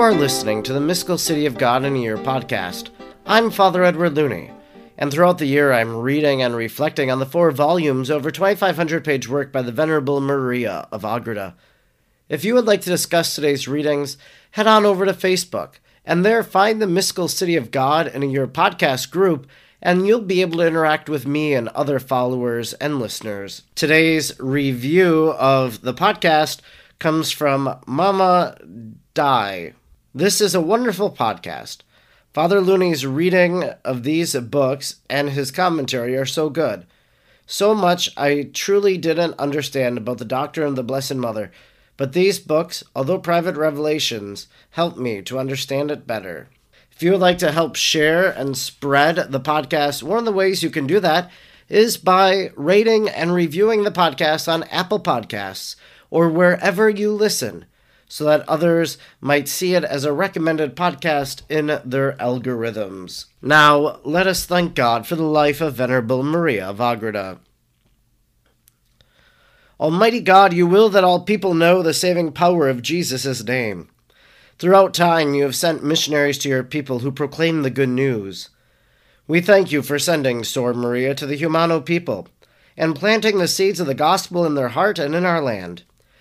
are listening to the Mystical City of God in a Year podcast. I'm Father Edward Looney, and throughout the year I'm reading and reflecting on the four volumes over 2,500 page work by the Venerable Maria of Agreda. If you would like to discuss today's readings, head on over to Facebook and there find the Mystical City of God in a Year podcast group and you'll be able to interact with me and other followers and listeners. Today's review of the podcast comes from Mama Die. This is a wonderful podcast. Father Looney's reading of these books and his commentary are so good. So much I truly didn't understand about the doctrine of the Blessed Mother, but these books, although private revelations, help me to understand it better. If you would like to help share and spread the podcast, one of the ways you can do that is by rating and reviewing the podcast on Apple Podcasts or wherever you listen so that others might see it as a recommended podcast in their algorithms. Now, let us thank God for the life of Venerable Maria of Agreda. Almighty God, you will that all people know the saving power of Jesus' name. Throughout time, you have sent missionaries to your people who proclaim the good news. We thank you for sending Sor Maria to the Jumano people and planting the seeds of the gospel in their heart and in our land.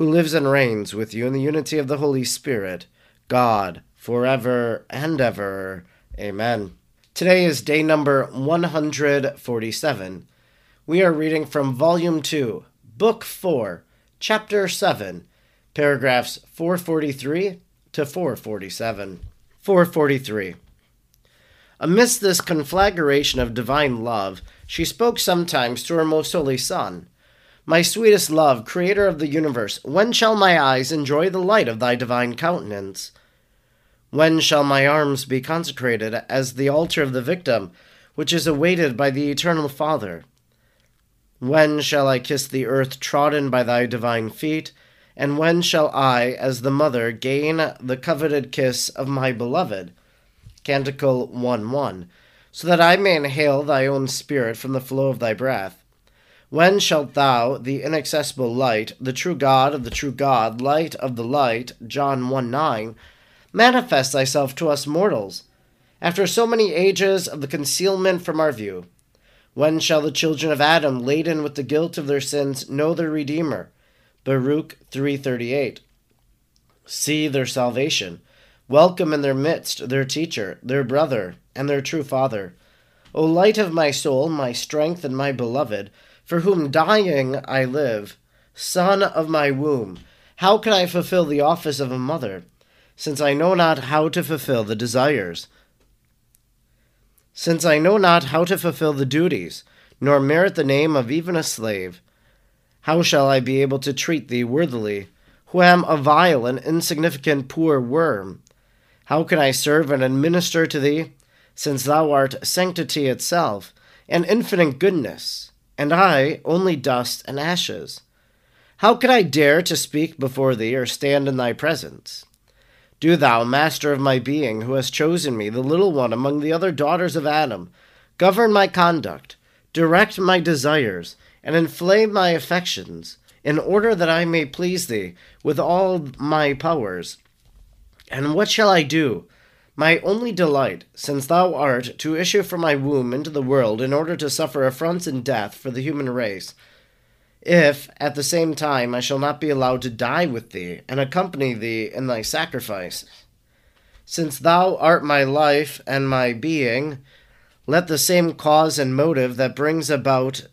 who lives and reigns with you in the unity of the Holy Spirit, God, forever and ever. Amen. Today is day number 147. We are reading from Volume 2, Book 4, Chapter 7, paragraphs 443 to 447. 443. Amidst this conflagration of divine love, she spoke sometimes to her most holy Son. My sweetest love, creator of the universe, when shall my eyes enjoy the light of thy divine countenance? When shall my arms be consecrated as the altar of the victim, which is awaited by the eternal Father? When shall I kiss the earth trodden by thy divine feet? And when shall I, as the mother, gain the coveted kiss of my beloved? Canticle 1 1. So that I may inhale thy own spirit from the flow of thy breath. When shalt thou, the inaccessible light, the true God of the true God, light of the light, John 1 9, manifest thyself to us mortals, after so many ages of the concealment from our view? When shall the children of Adam, laden with the guilt of their sins, know their Redeemer? Baruch 338. See their salvation. Welcome in their midst their teacher, their brother, and their true father. O light of my soul, my strength and my beloved, for whom dying I live, son of my womb, how can I fulfill the office of a mother, since I know not how to fulfill the desires? Since I know not how to fulfill the duties, nor merit the name of even a slave, how shall I be able to treat thee worthily, who am a vile and insignificant poor worm? How can I serve and administer to thee, since thou art sanctity itself, and infinite goodness, and I only dust and ashes? How could I dare to speak before thee or stand in thy presence? Do thou, master of my being, who hast chosen me, the little one among the other daughters of Adam, govern my conduct, direct my desires, and inflame my affections, in order that I may please thee with all my powers. And what shall I do? My only delight, since thou art to issue from my womb into the world in order to suffer affronts and death for the human race, if at the same time I shall not be allowed to die with thee and accompany thee in thy sacrifice. Since thou art my life and my being, let the same cause and motive that brings about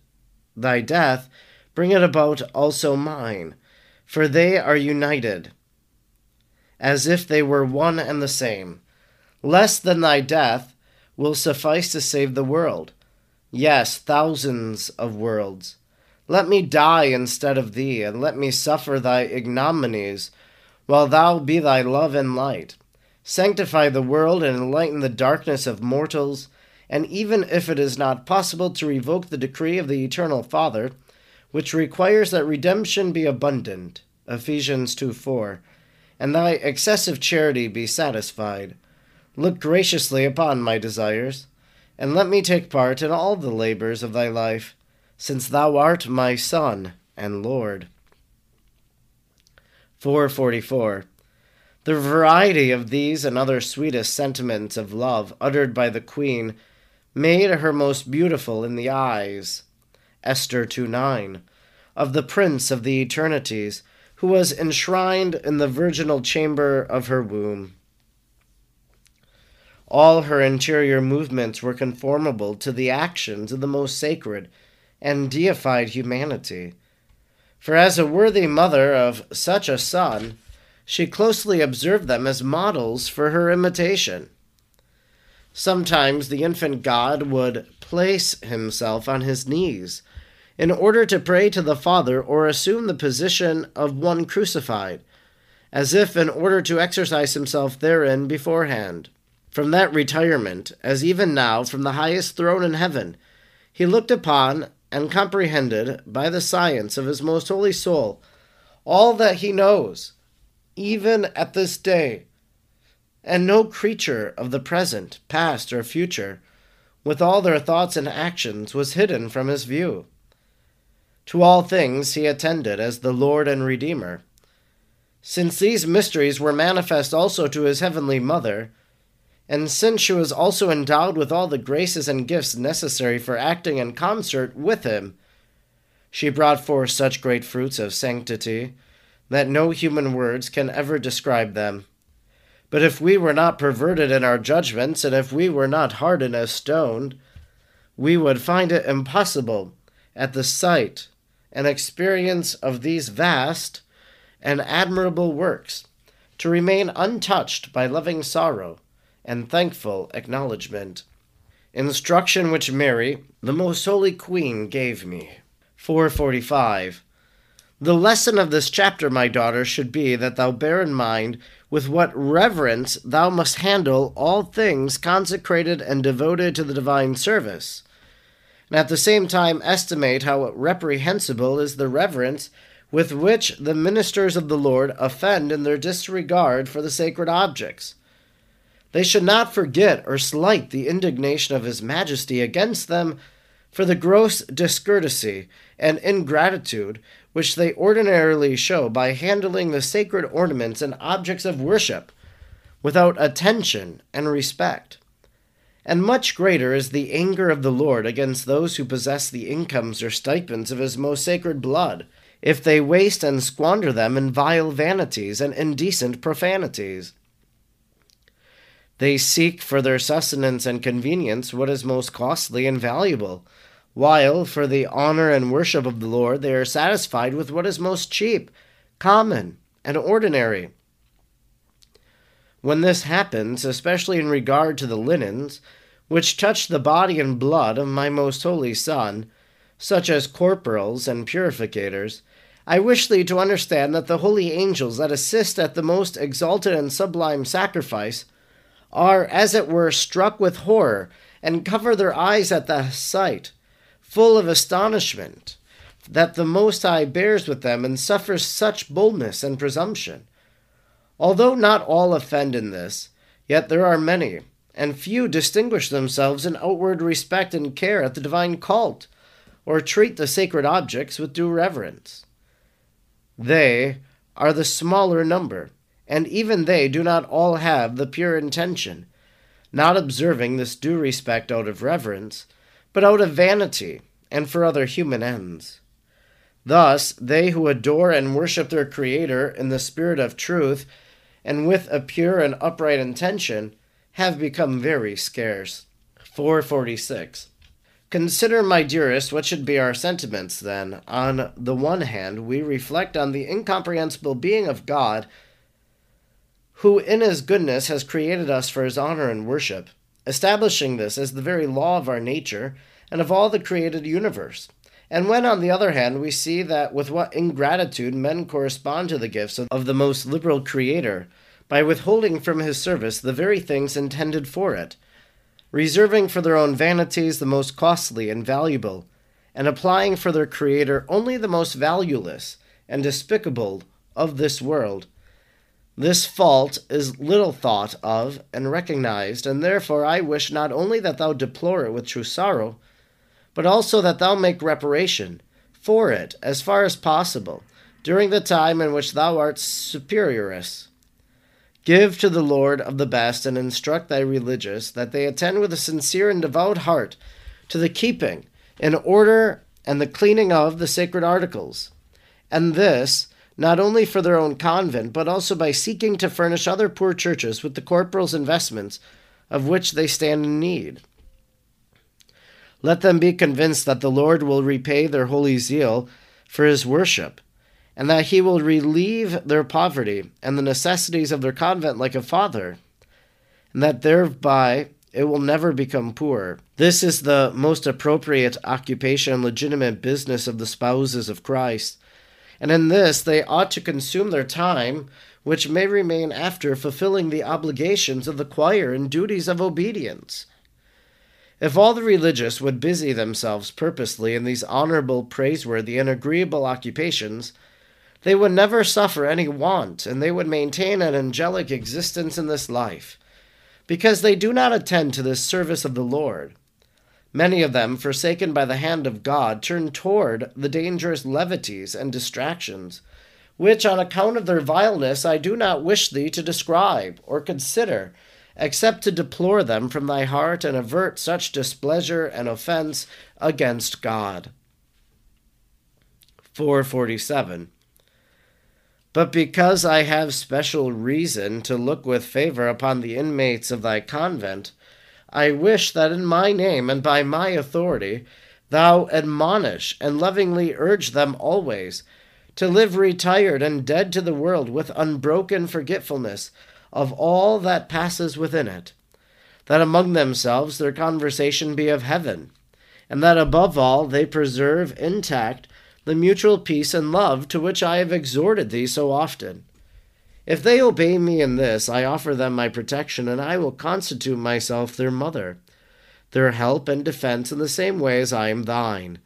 thy death, bring it about also mine, for they are united, as if they were one and the same. Less than thy death will suffice to save the world. Yes, thousands of worlds. Let me die instead of thee, and let me suffer thy ignominies, while thou be thy love and light. Sanctify the world and enlighten the darkness of mortals, and even if it is not possible to revoke the decree of the eternal Father, which requires that redemption be abundant, Ephesians 2 4, and thy excessive charity be satisfied, look graciously upon my desires, and let me take part in all the labors of thy life, since thou art my Son and Lord. 444. The variety of these and other sweetest sentiments of love uttered by the Queen made her most beautiful in the eyes. Esther 2 9. Of the Prince of the Eternities, who was enshrined in the virginal chamber of her womb. All her interior movements were conformable to the actions of the most sacred and deified humanity. For as a worthy mother of such a son, she closely observed them as models for her imitation. Sometimes the infant God would place himself on his knees in order to pray to the Father or assume the position of one crucified, as if in order to exercise himself therein beforehand. From that retirement, as even now from the highest throne in heaven, he looked upon and comprehended by the science of his most holy soul all that he knows, even at this day, and no creature of the present, past, or future, with all their thoughts and actions, was hidden from his view. To all things he attended as the Lord and Redeemer. Since these mysteries were manifest also to his heavenly Mother, and since she was also endowed with all the graces and gifts necessary for acting in concert with him, she brought forth such great fruits of sanctity that no human words can ever describe them. But if we were not perverted in our judgments, and if we were not hardened as stone, we would find it impossible, at the sight and experience of these vast and admirable works, to remain untouched by loving sorrow and thankful acknowledgement. Instruction which Mary, the most holy Queen, gave me. 445. The lesson of this chapter, my daughter, should be that thou bear in mind with what reverence thou must handle all things consecrated and devoted to the divine service, and at the same time estimate how reprehensible is the reverence with which the ministers of the Lord offend in their disregard for the sacred objects they should not forget or slight the indignation of His Majesty against them for the gross discourtesy and ingratitude which they ordinarily show by handling the sacred ornaments and objects of worship without attention and respect. And much greater is the anger of the Lord against those who possess the incomes or stipends of his most sacred blood, if they waste and squander them in vile vanities and indecent profanities. They seek for their sustenance and convenience what is most costly and valuable, while for the honor and worship of the Lord they are satisfied with what is most cheap, common, and ordinary. When this happens, especially in regard to the linens, which touch the body and blood of my most holy Son, such as corporals and purificators, I wish thee to understand that the holy angels that assist at the most exalted and sublime sacrifice are, as it were, struck with horror, and cover their eyes at the sight, full of astonishment, that the Most High bears with them and suffers such boldness and presumption. Although not all offend in this, yet there are many, and few distinguish themselves in outward respect and care at the divine cult, or treat the sacred objects with due reverence. They are the smaller number and even they do not all have the pure intention, not observing this due respect out of reverence, but out of vanity and for other human ends. Thus, they who adore and worship their Creator in the spirit of truth and with a pure and upright intention have become very scarce. 446. Consider, my dearest, what should be our sentiments then. On the one hand, we reflect on the incomprehensible being of God who in his goodness has created us for his honor and worship, establishing this as the very law of our nature and of all the created universe. And when, on the other hand, we see that with what ingratitude men correspond to the gifts of the most liberal Creator, by withholding from his service the very things intended for it, reserving for their own vanities the most costly and valuable, and applying for their Creator only the most valueless and despicable of this world. This fault is little thought of and recognized, and therefore I wish not only that thou deplore it with true sorrow, but also that thou make reparation for it as far as possible during the time in which thou art superioress. Give to the Lord of the best, and instruct thy religious, that they attend with a sincere and devout heart to the keeping, in order, and the cleaning of the sacred articles. And this, not only for their own convent, but also by seeking to furnish other poor churches with the corporal's investments of which they stand in need. Let them be convinced that the Lord will repay their holy zeal for his worship and that he will relieve their poverty and the necessities of their convent like a father, and that thereby it will never become poor. This is the most appropriate occupation and legitimate business of the spouses of Christ, and in this they ought to consume their time, which may remain after fulfilling the obligations of the choir and duties of obedience. If all the religious would busy themselves purposely in these honorable, praiseworthy, and agreeable occupations, they would never suffer any want, and they would maintain an angelic existence in this life, because they do not attend to this service of the Lord. Many of them, forsaken by the hand of God, turn toward the dangerous levities and distractions, which, on account of their vileness, I do not wish thee to describe or consider, except to deplore them from thy heart and avert such displeasure and offense against God. 447. But because I have special reason to look with favor upon the inmates of thy convent, I wish that in my name and by my authority thou admonish and lovingly urge them always to live retired and dead to the world with unbroken forgetfulness of all that passes within it, that among themselves their conversation be of heaven, and that above all they preserve intact the mutual peace and love to which I have exhorted thee so often. If they obey me in this, I offer them my protection, and I will constitute myself their mother, their help and defense in the same way as I am thine.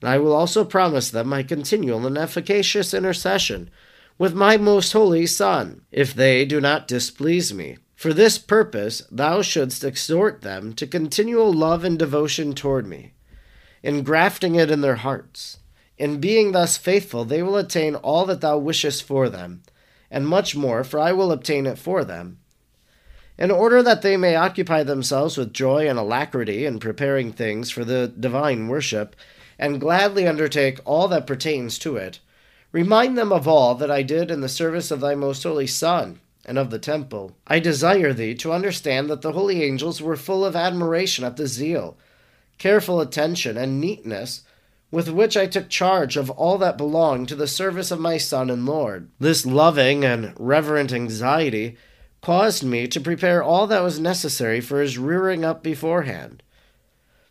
And I will also promise them my continual and efficacious intercession with my most holy Son, if they do not displease me. For this purpose thou shouldst exhort them to continual love and devotion toward me, engrafting it in their hearts in being thus faithful, they will attain all that thou wishest for them, and much more, for I will obtain it for them. In order that they may occupy themselves with joy and alacrity in preparing things for the divine worship, and gladly undertake all that pertains to it, remind them of all that I did in the service of thy most holy Son and of the temple. I desire thee to understand that the holy angels were full of admiration at the zeal, careful attention, and neatness with which I took charge of all that belonged to the service of my Son and Lord. This loving and reverent anxiety caused me to prepare all that was necessary for his rearing up beforehand,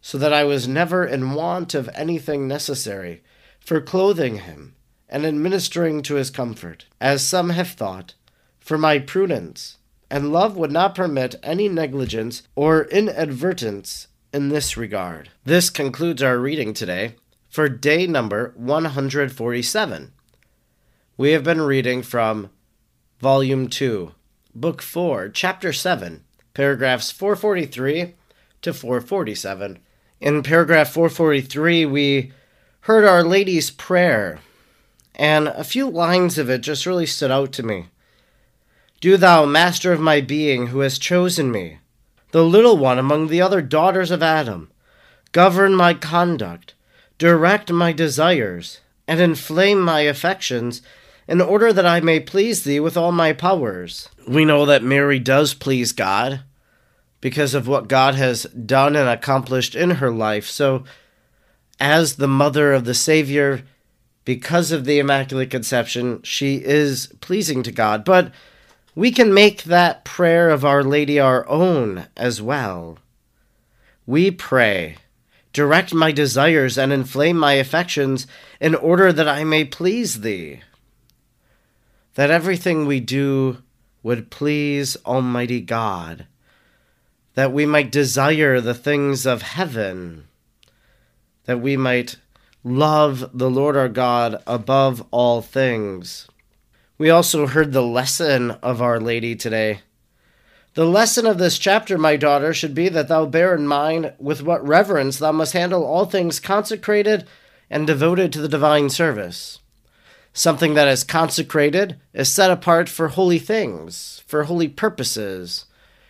so that I was never in want of anything necessary for clothing him and administering to his comfort, as some have thought, for my prudence, and love would not permit any negligence or inadvertence in this regard. This concludes our reading today for day number 147. We have been reading from Volume 2, Book 4, Chapter 7, paragraphs 443 to 447. In paragraph 443, we heard Our Lady's Prayer, and a few lines of it just really stood out to me. Do thou, Master of my being, who hast chosen me, the little one among the other daughters of Adam, govern my conduct direct my desires, and inflame my affections, in order that I may please thee with all my powers. We know that Mary does please God because of what God has done and accomplished in her life. So, as the mother of the Savior, because of the Immaculate Conception, she is pleasing to God. But we can make that prayer of Our Lady our own as well. We pray direct my desires and inflame my affections in order that I may please thee. That everything we do would please Almighty God, that we might desire the things of heaven, that we might love the Lord our God above all things. We also heard the lesson of Our Lady today. The lesson of this chapter, my daughter, should be that thou bear in mind with what reverence thou must handle all things consecrated and devoted to the divine service. Something that is consecrated is set apart for holy things, for holy purposes.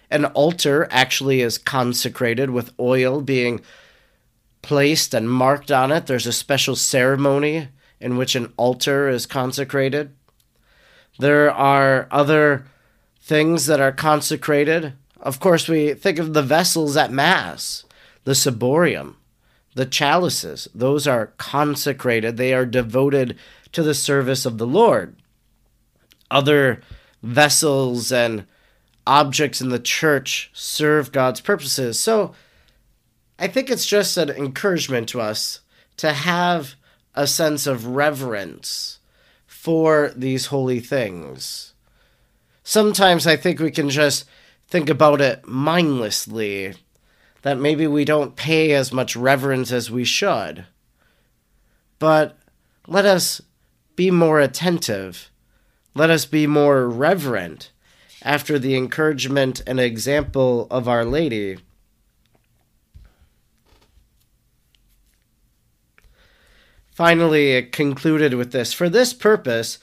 An altar actually is consecrated with oil being placed and marked on it. There's a special ceremony in which an altar is consecrated. There are other things that are consecrated. Of course, we think of the vessels at Mass, the ciborium, the chalices. Those are consecrated, they are devoted to the service of the Lord. Other vessels and objects in the church serve God's purposes. So I think it's just an encouragement to us to have a sense of reverence for these holy things. Sometimes I think we can just think about it mindlessly, that maybe we don't pay as much reverence as we should. But let us be more attentive. Let us be more reverent after the encouragement and example of Our Lady. Finally, it concluded with this For this purpose,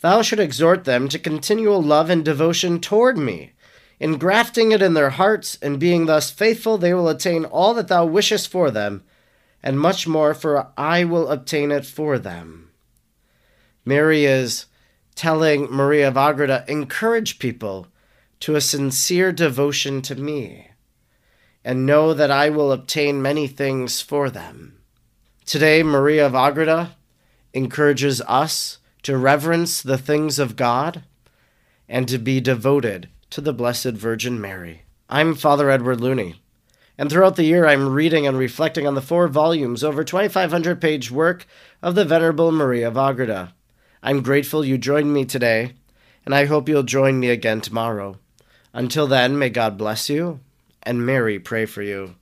thou should exhort them to continual love and devotion toward me. Engrafting it in their hearts, and being thus faithful, they will attain all that thou wishest for them, and much more, for I will obtain it for them. Mary is telling Maria of Agreda, encourage people to a sincere devotion to me, and know that I will obtain many things for them. Today, Maria of Agreda encourages us to reverence the things of God and to be devoted to the Blessed Virgin Mary. I'm Father Edward Looney, and throughout the year I'm reading and reflecting on the four volumes, over 2,500 page work of the Venerable Maria of Agreda. I'm grateful you joined me today, and I hope you'll join me again tomorrow. Until then, may God bless you, and Mary pray for you.